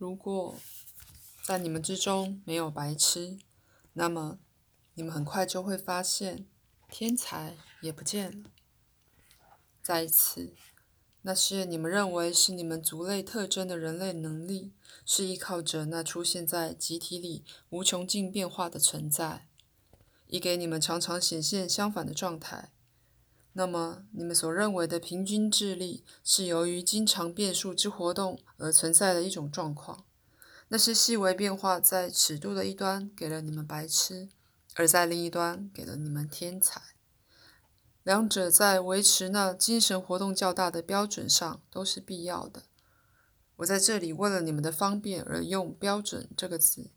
如果在你们之中没有白痴，那么你们很快就会发现，天才也不见了。再一次，那些你们认为是你们族类特征的人类能力，是依靠着那出现在集体里无穷尽变化的存在，以给你们常常显现相反的状态。那么，你们所认为的平均智力，是由于经常变数之活动而存在的一种状况。那些细微变化在尺度的一端给了你们白痴，而在另一端给了你们天才。两者在维持那精神活动较大的标准上都是必要的。我在这里为了你们的方便而用“标准”这个词，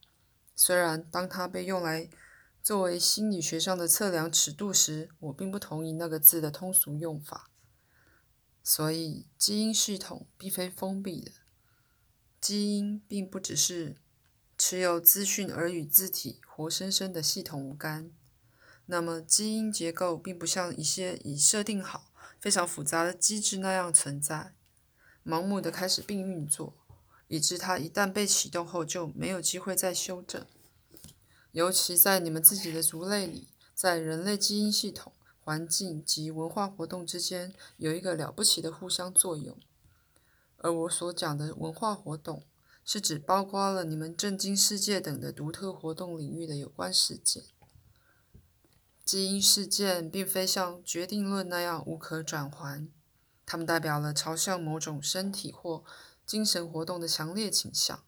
虽然当它被用来作为心理学上的测量尺度时，我并不同意那个字的通俗用法。所以，基因系统并非封闭的。基因并不只是持有资讯而与字体活生生的系统无干。那么，基因结构并不像一些已设定好、非常复杂的机制那样存在，盲目的开始并运作，以致它一旦被启动后就没有机会再修正。尤其在你们自己的族类里，在人类基因系统、环境及文化活动之间有一个了不起的互相作用。而我所讲的文化活动，是指包括了你们震惊世界等的独特活动领域的有关事件。基因事件并非像决定论那样无可转还，它们代表了朝向某种身体或精神活动的强烈倾向，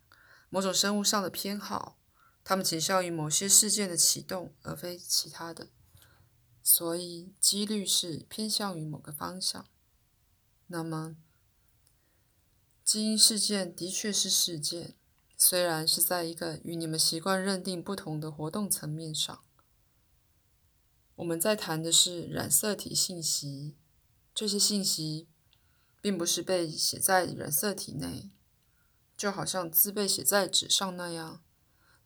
某种生物上的偏好。它们倾向于某些事件的启动，而非其他的。所以，几率是偏向于某个方向。那么，基因事件的确是事件，虽然是在一个与你们习惯认定不同的活动层面上。我们在谈的是染色体信息，这些信息并不是被写在染色体内，就好像字被写在纸上那样。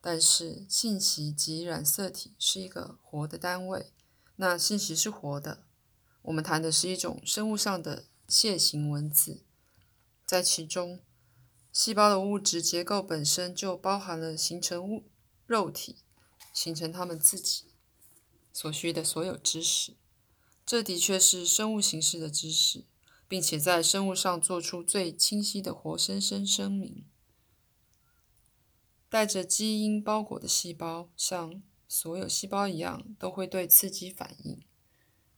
但是，信息及染色体是一个活的单位，那信息是活的。我们谈的是一种生物上的楔形文字。在其中，细胞的物质结构本身就包含了形成物肉体、形成它们自己所需的所有知识。这的确是生物形式的知识，并且在生物上做出最清晰的活生生声明。带着基因包裹的细胞，像所有细胞一样，都会对刺激反应。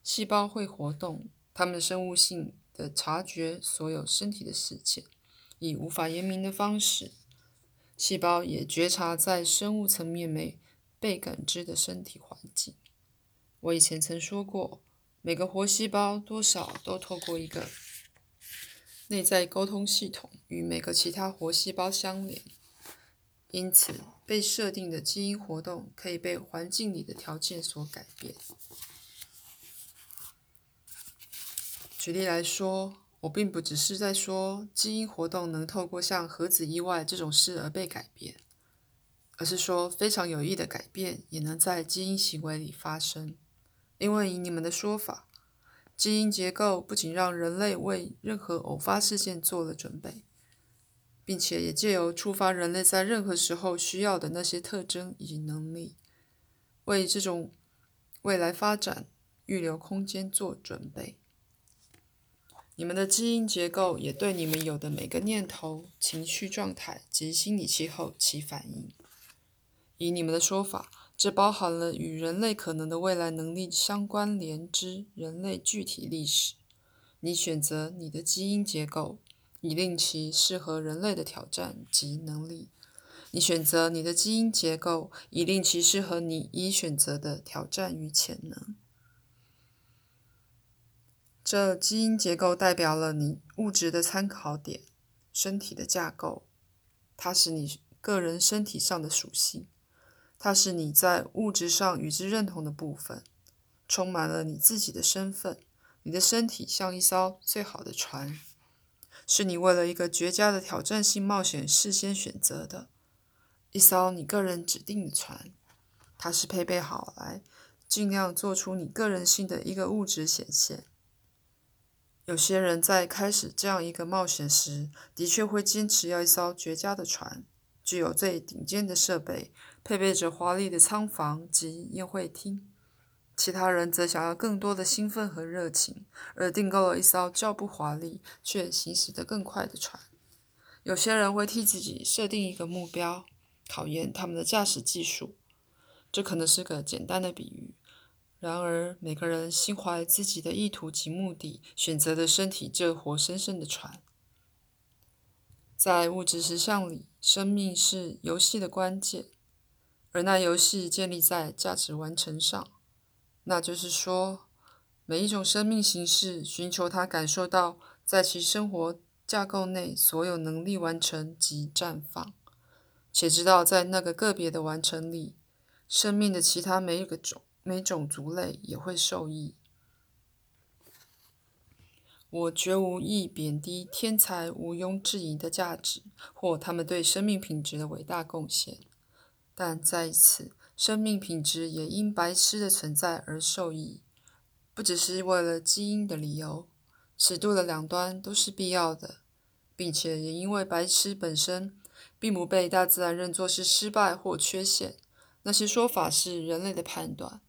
细胞会活动，它们生物性。的察觉所有身体的事件，以无法言明的方式。细胞也觉察在生物层面内被感知的身体环境。我以前曾说过，每个活细胞多少都透过一个内在沟通系统与每个其他活细胞相连。因此，被设定的基因活动可以被环境里的条件所改变。举例来说，我并不只是在说基因活动能透过像核子意外这种事而被改变，而是说非常有益的改变也能在基因行为里发生。因为以你们的说法，基因结构不仅让人类为任何偶发事件做了准备，并且也借由触发人类在任何时候需要的那些特征以及能力，为这种未来发展预留空间做准备。你们的基因结构也对你们有的每个念头、情绪状态及心理气候起反应。以你们的说法，这包含了与人类可能的未来能力相关联之人类具体历史。你选择你的基因结构，以令其适合人类的挑战及能力。你选择你的基因结构，以令其适合你已选择的挑战与潜能。这基因结构代表了你物质的参考点，身体的架构。它是你个人身体上的属性，它是你在物质上与之认同的部分，充满了你自己的身份。你的身体像一艘最好的船，是你为了一个绝佳的挑战性冒险事先选择的，一艘你个人指定的船。它是配备好来尽量做出你个人性的一个物质显现。有些人在开始这样一个冒险时，的确会坚持要一艘绝佳的船，具有最顶尖的设备，配备着华丽的舱房及宴会厅。其他人则想要更多的兴奋和热情，而订购了一艘较不华丽却行驶得更快的船。有些人会替自己设定一个目标，考验他们的驾驶技术。这可能是个简单的比喻，然而每个人心怀自己的意图及目的，选择的身体这活生生的船。在物质实相里，生命是游戏的关键，而那游戏建立在价值完成上。那就是说，每一种生命形式寻求他感受到在其生活架构内所有能力完成及绽放，且知道在那个个别的完成里，生命的其他每一个种每种族类也会受益。我绝无意贬低天才毋庸置疑的价值，或他们对生命品质的伟大贡献，但在此。生命品质也因白痴的存在而受益，不只是为了基因的理由，尺度的两端都是必要的，并且也因为白痴本身并不被大自然认作是失败或缺陷，那些说法是人类的判断。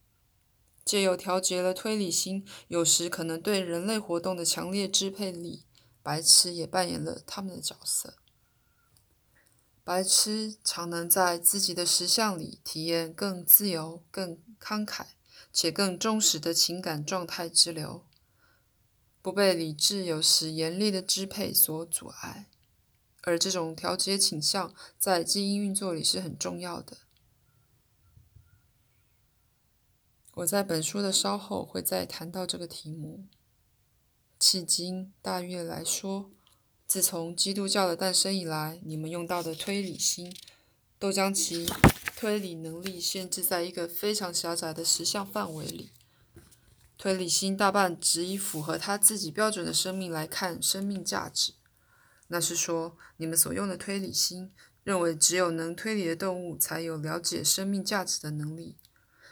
借由调节了推理心，有时可能对人类活动的强烈支配力，白痴也扮演了他们的角色。白痴常能在自己的实相里体验更自由、更慷慨且更忠实的情感状态之流，不被理智有时严厉的支配所阻碍。而这种调节倾向在基因运作里是很重要的。我在本书的稍后会再谈到这个题目。迄今大约来说。自从基督教的诞生以来，你们用到的推理心，都将其推理能力限制在一个非常狭窄的实相范围里。推理心大半只以符合他自己标准的生命来看生命价值。那是说，你们所用的推理心认为，只有能推理的动物才有了解生命价值的能力，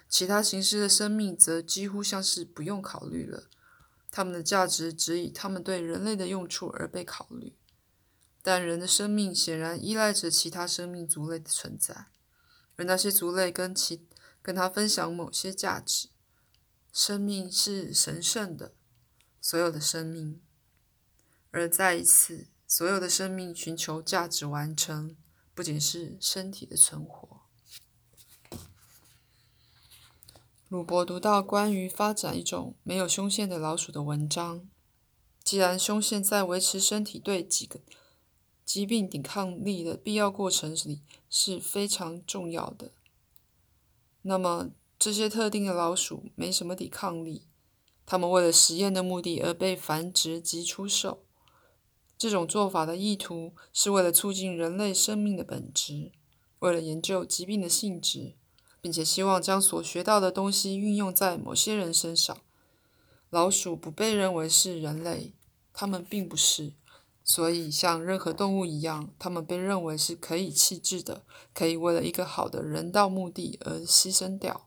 其他形式的生命则几乎像是不用考虑了。他们的价值只以他们对人类的用处而被考虑，但人的生命显然依赖着其他生命族类的存在，而那些族类跟其跟他分享某些价值。生命是神圣的，所有的生命，而再一次，所有的生命寻求价值完成，不仅是身体的存活。鲁伯读到关于发展一种没有胸腺的老鼠的文章。既然胸腺在维持身体对几个疾病抵抗力的必要过程里是非常重要的，那么这些特定的老鼠没什么抵抗力，它们为了实验的目的而被繁殖及出售。这种做法的意图是为了促进人类生命的本质，为了研究疾病的性质。并且希望将所学到的东西运用在某些人身上。老鼠不被认为是人类，它们并不是，所以像任何动物一样，它们被认为是可以弃置的，可以为了一个好的人道目的而牺牲掉。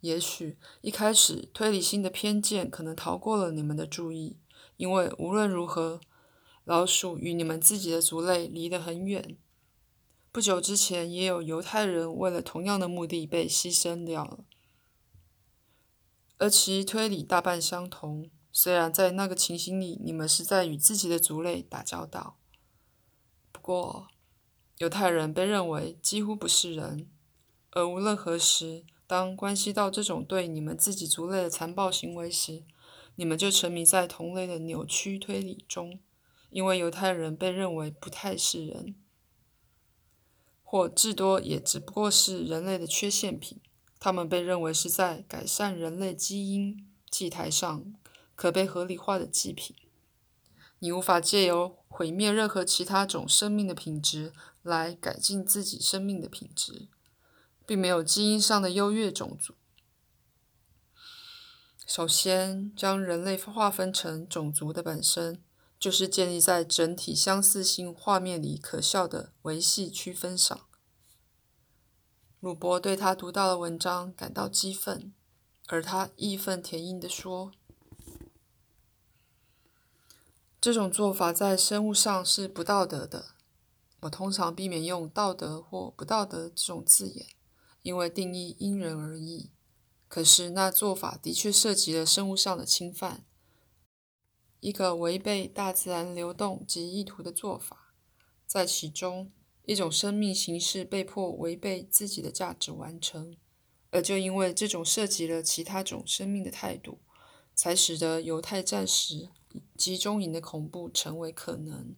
也许一开始推理性的偏见可能逃过了你们的注意，因为无论如何，老鼠与你们自己的族类离得很远。不久之前，也有犹太人为了同样的目的被牺牲掉了，而其推理大半相同。虽然在那个情形里，你们是在与自己的族类打交道。不过，犹太人被认为几乎不是人，而无论何时，当关系到这种对你们自己族类的残暴行为时，你们就沉迷在同类的扭曲推理中，因为犹太人被认为不太是人。或至多也只不过是人类的缺陷品，他们被认为是在改善人类基因祭台上可被合理化的祭品。你无法借由毁灭任何其他种生命的品质来改进自己生命的品质，并没有基因上的优越种族。首先，将人类划分成种族的本身。就是建立在整体相似性画面里可笑的维系区分上。鲁伯对他读到的文章感到激愤，而他义愤填膺地说：“这种做法在生物上是不道德的。我通常避免用“道德”或“不道德”这种字眼，因为定义因人而异。可是那做法的确涉及了生物上的侵犯，一个违背大自然流动及意图的做法，在其中，一种生命形式被迫违背自己的价值完成，而就因为这种涉及了其他种生命的态度，才使得犹太战时集中营的恐怖成为可能。